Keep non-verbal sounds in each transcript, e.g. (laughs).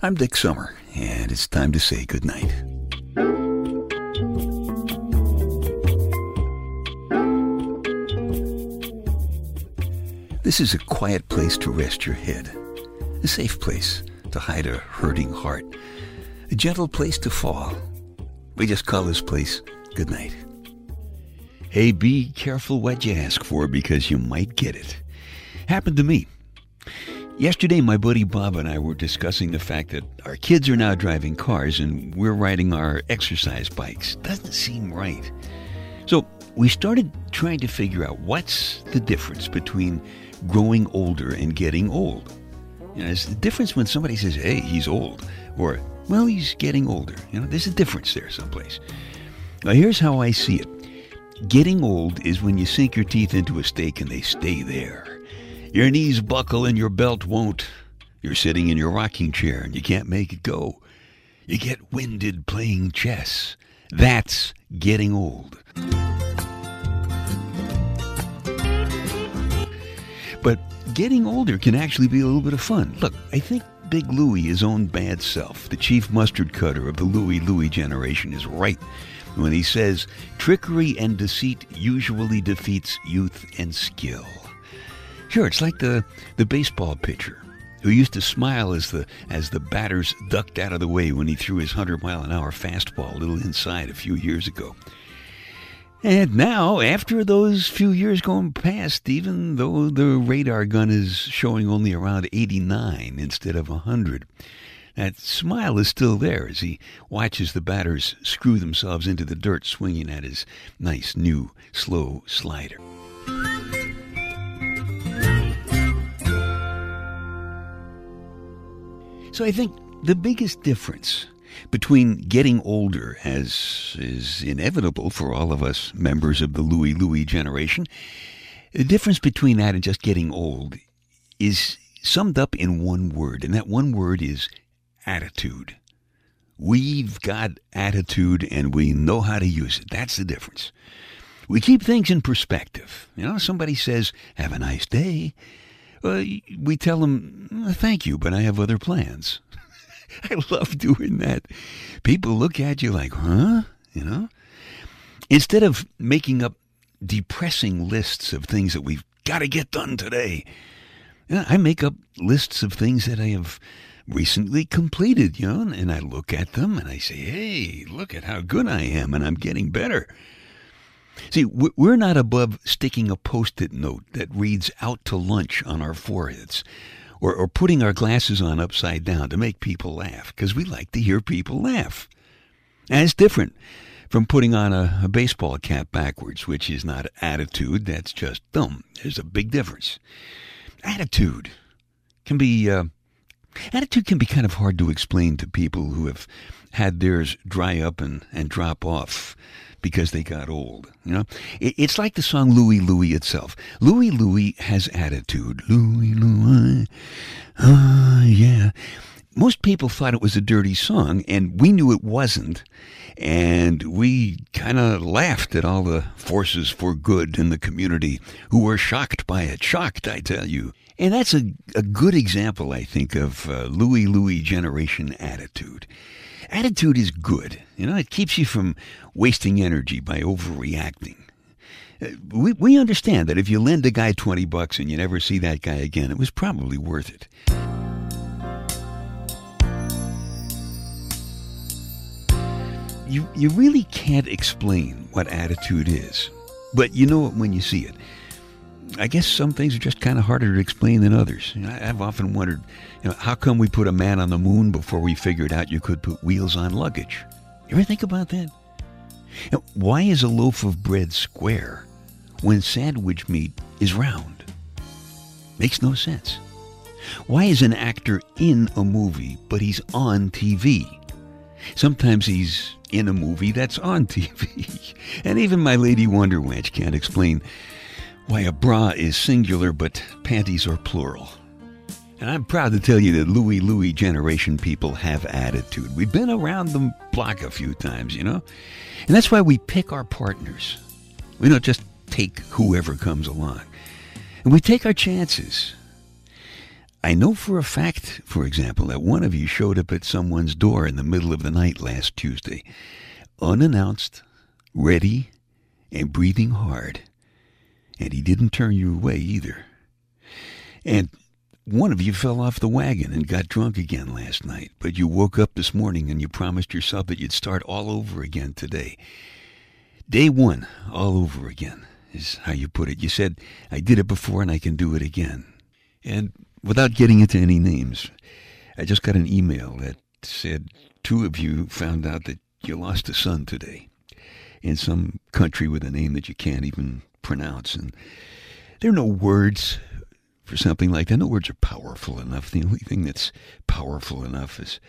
I'm Dick Summer, and it's time to say goodnight. This is a quiet place to rest your head, a safe place to hide a hurting heart, a gentle place to fall. We just call this place goodnight. Hey, be careful what you ask for because you might get it. Happened to me. Yesterday, my buddy Bob and I were discussing the fact that our kids are now driving cars and we're riding our exercise bikes. Doesn't seem right. So we started trying to figure out what's the difference between growing older and getting old. You know, there's the difference when somebody says, hey, he's old, or, well, he's getting older. You know, there's a difference there someplace. Now, here's how I see it getting old is when you sink your teeth into a steak and they stay there. Your knees buckle and your belt won't. You're sitting in your rocking chair and you can't make it go. You get winded playing chess. That's getting old. But getting older can actually be a little bit of fun. Look, I think Big Louie, his own bad self, the chief mustard cutter of the Louie Louie generation, is right when he says trickery and deceit usually defeats youth and skill. Sure, it's like the, the baseball pitcher who used to smile as the as the batters ducked out of the way when he threw his 100 mile an hour fastball a little inside a few years ago. And now, after those few years going past, even though the radar gun is showing only around 89 instead of 100, that smile is still there as he watches the batters screw themselves into the dirt swinging at his nice new slow slider. So I think the biggest difference between getting older, as is inevitable for all of us members of the Louie Louie generation, the difference between that and just getting old is summed up in one word, and that one word is attitude. We've got attitude and we know how to use it. That's the difference. We keep things in perspective. You know, somebody says, Have a nice day. Uh, we tell them, Thank you, but I have other plans. (laughs) I love doing that. People look at you like, huh? You know? Instead of making up depressing lists of things that we've got to get done today, I make up lists of things that I have recently completed, you know, and I look at them and I say, hey, look at how good I am and I'm getting better. See, we're not above sticking a post it note that reads out to lunch on our foreheads or, or putting our glasses on upside down to make people laugh because we like to hear people laugh. It's different from putting on a, a, baseball cap backwards, which is not attitude, that's just dumb. There's a big difference. Attitude can be. Uh, attitude can be kind of hard to explain to people who have had theirs dry up and, and drop off because they got old. You know, it's like the song Louie Louie itself. Louie Louie has attitude. Louie Louie, ah, yeah. Most people thought it was a dirty song, and we knew it wasn't. And we kind of laughed at all the forces for good in the community who were shocked by it. Shocked, I tell you. And that's a, a good example, I think, of uh, Louie Louie generation attitude. Attitude is good. You know, it keeps you from wasting energy by overreacting. Uh, we, we understand that if you lend a guy 20 bucks and you never see that guy again, it was probably worth it. You, you really can't explain what attitude is, but you know it when you see it. I guess some things are just kind of harder to explain than others. You know, I've often wondered, you know, how come we put a man on the moon before we figured out you could put wheels on luggage? You ever think about that? Why is a loaf of bread square when sandwich meat is round? Makes no sense. Why is an actor in a movie but he's on TV? Sometimes he's in a movie that's on (laughs) TV. and even my lady Wonder Wench can't explain why a bra is singular but panties are plural. And I'm proud to tell you that Louie Louie generation people have attitude. We've been around the block a few times, you know? And that's why we pick our partners. We don't just take whoever comes along. And we take our chances. I know for a fact, for example, that one of you showed up at someone's door in the middle of the night last Tuesday, unannounced, ready, and breathing hard. And he didn't turn you away either. And one of you fell off the wagon and got drunk again last night, but you woke up this morning and you promised yourself that you'd start all over again today. Day one, all over again, is how you put it. You said, I did it before and I can do it again. And without getting into any names, I just got an email that said two of you found out that you lost a son today in some country with a name that you can't even pronounce. And there are no words for something like that. No words are powerful enough. The only thing that's powerful enough is,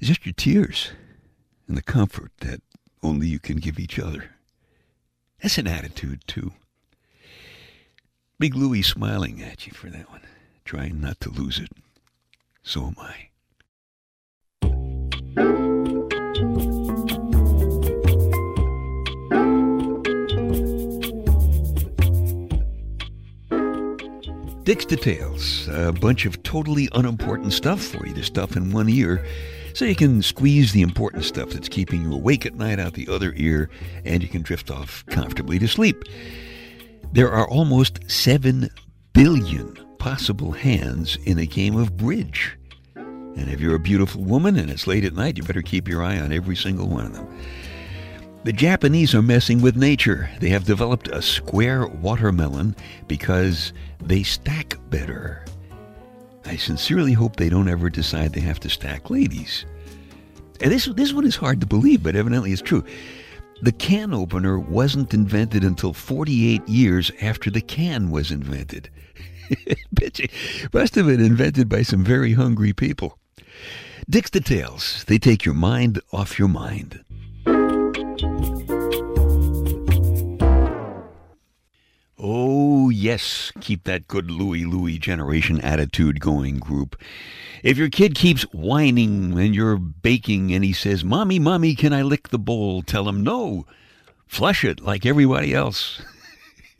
is just your tears and the comfort that only you can give each other. That's an attitude, too. Big Louie smiling at you for that one, trying not to lose it. So am I. Dick's Details, a bunch of totally unimportant stuff for you to stuff in one ear so you can squeeze the important stuff that's keeping you awake at night out the other ear and you can drift off comfortably to sleep. There are almost 7 billion possible hands in a game of bridge. And if you're a beautiful woman and it's late at night, you better keep your eye on every single one of them. The Japanese are messing with nature. They have developed a square watermelon because they stack better. I sincerely hope they don't ever decide they have to stack ladies. And this, this one is hard to believe, but evidently it's true. The can opener wasn't invented until 48 years after the can was invented. (laughs) must have been invented by some very hungry people. Dick's Details. They take your mind off your mind. Yes, keep that good Louie Louie generation attitude going, group. If your kid keeps whining when you're baking and he says, Mommy, Mommy, can I lick the bowl? Tell him, No, flush it like everybody else.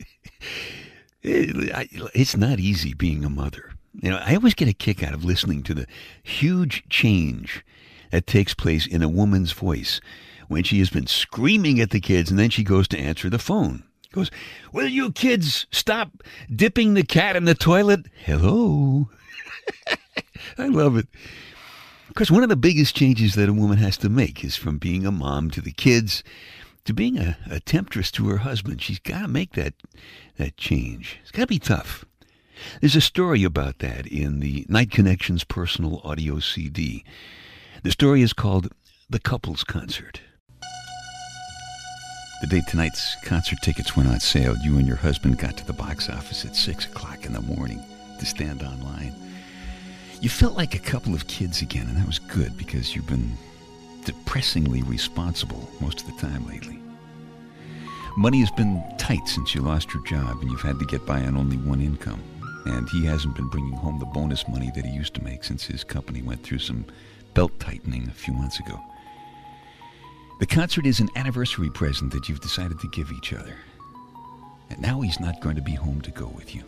(laughs) it's not easy being a mother. You know, I always get a kick out of listening to the huge change that takes place in a woman's voice when she has been screaming at the kids and then she goes to answer the phone goes, Will you kids stop dipping the cat in the toilet? Hello. (laughs) I love it. Of course, one of the biggest changes that a woman has to make is from being a mom to the kids to being a, a temptress to her husband. She's got to make that, that change. It's got to be tough. There's a story about that in the Night Connections personal audio CD. The story is called The Couples Concert. The day tonight's concert tickets went on sale, you and your husband got to the box office at 6 o'clock in the morning to stand online. You felt like a couple of kids again, and that was good because you've been depressingly responsible most of the time lately. Money has been tight since you lost your job and you've had to get by on only one income. And he hasn't been bringing home the bonus money that he used to make since his company went through some belt tightening a few months ago. The concert is an anniversary present that you've decided to give each other. And now he's not going to be home to go with you.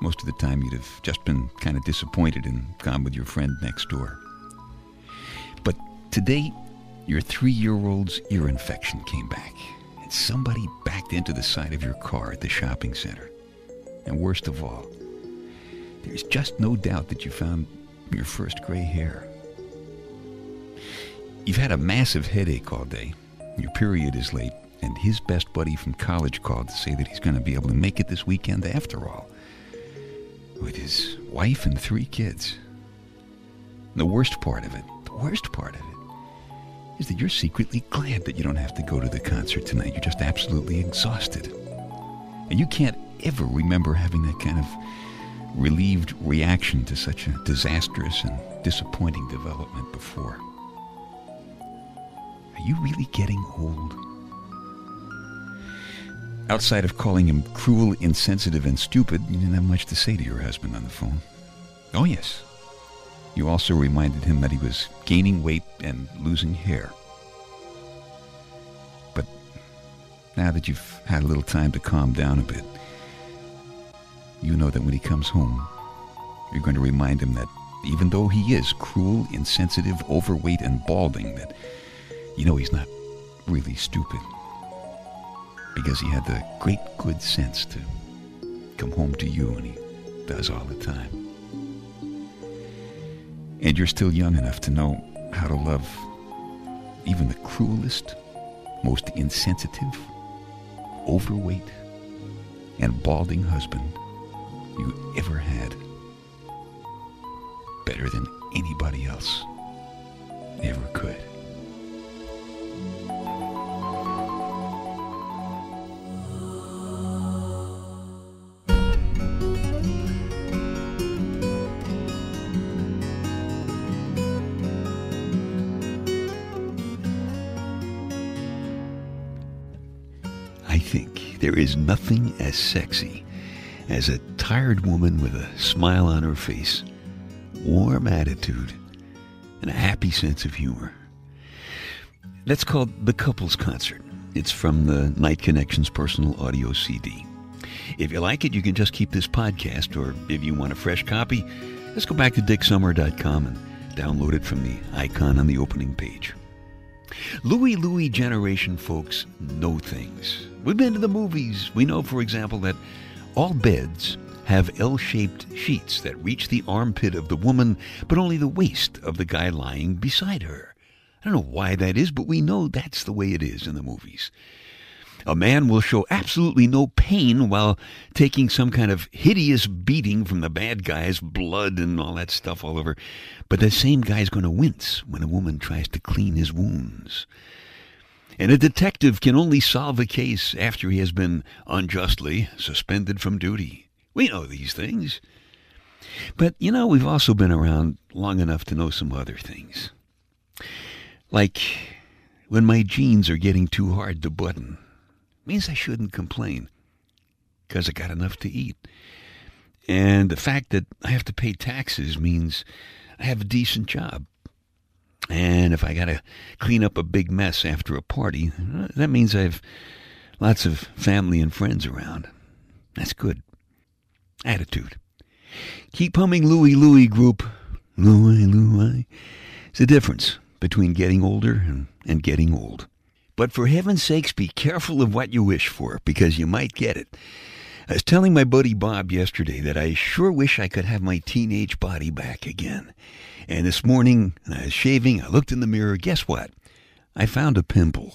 Most of the time, you'd have just been kind of disappointed and gone with your friend next door. But today, your three year old's ear infection came back, and somebody backed into the side of your car at the shopping center. And worst of all, there's just no doubt that you found your first gray hair. You've had a massive headache all day. Your period is late, and his best buddy from college called to say that he's going to be able to make it this weekend after all. With his wife and three kids. The worst part of it, the worst part of it, is that you're secretly glad that you don't have to go to the concert tonight. You're just absolutely exhausted. And you can't ever remember having that kind of relieved reaction to such a disastrous and disappointing development before. Are you really getting old? Outside of calling him cruel, insensitive, and stupid, you didn't have much to say to your husband on the phone. Oh, yes. You also reminded him that he was gaining weight and losing hair. But now that you've had a little time to calm down a bit, you know that when he comes home, You're going to remind him that even though he is cruel, insensitive, overweight, and balding, that you know he's not really stupid. Because he had the great good sense to come home to you, and he does all the time. And you're still young enough to know how to love even the cruelest, most insensitive, overweight, and balding husband you ever had. Better than anybody else there is nothing as sexy as a tired woman with a smile on her face, warm attitude, and a happy sense of humor. That's called The Couples Concert. It's from the Night Connections personal audio CD. If you like it, you can just keep this podcast, or if you want a fresh copy, just go back to dicksummer.com and download it from the icon on the opening page. Louie Louie generation folks know things. We've been to the movies. We know, for example, that all beds have L shaped sheets that reach the armpit of the woman, but only the waist of the guy lying beside her. I don't know why that is, but we know that's the way it is in the movies. A man will show absolutely no pain while taking some kind of hideous beating from the bad guy's blood and all that stuff all over. But the same guy's going to wince when a woman tries to clean his wounds. And a detective can only solve a case after he has been unjustly suspended from duty. We know these things. But, you know, we've also been around long enough to know some other things. Like when my jeans are getting too hard to button means I shouldn't complain because I got enough to eat. And the fact that I have to pay taxes means I have a decent job. And if I got to clean up a big mess after a party, that means I've lots of family and friends around. That's good. Attitude. Keep humming Louie Louie group. Louie Louie. It's the difference between getting older and, and getting old. But for heaven's sakes, be careful of what you wish for, because you might get it. I was telling my buddy Bob yesterday that I sure wish I could have my teenage body back again. And this morning, when I was shaving, I looked in the mirror. Guess what? I found a pimple.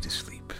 to sleep.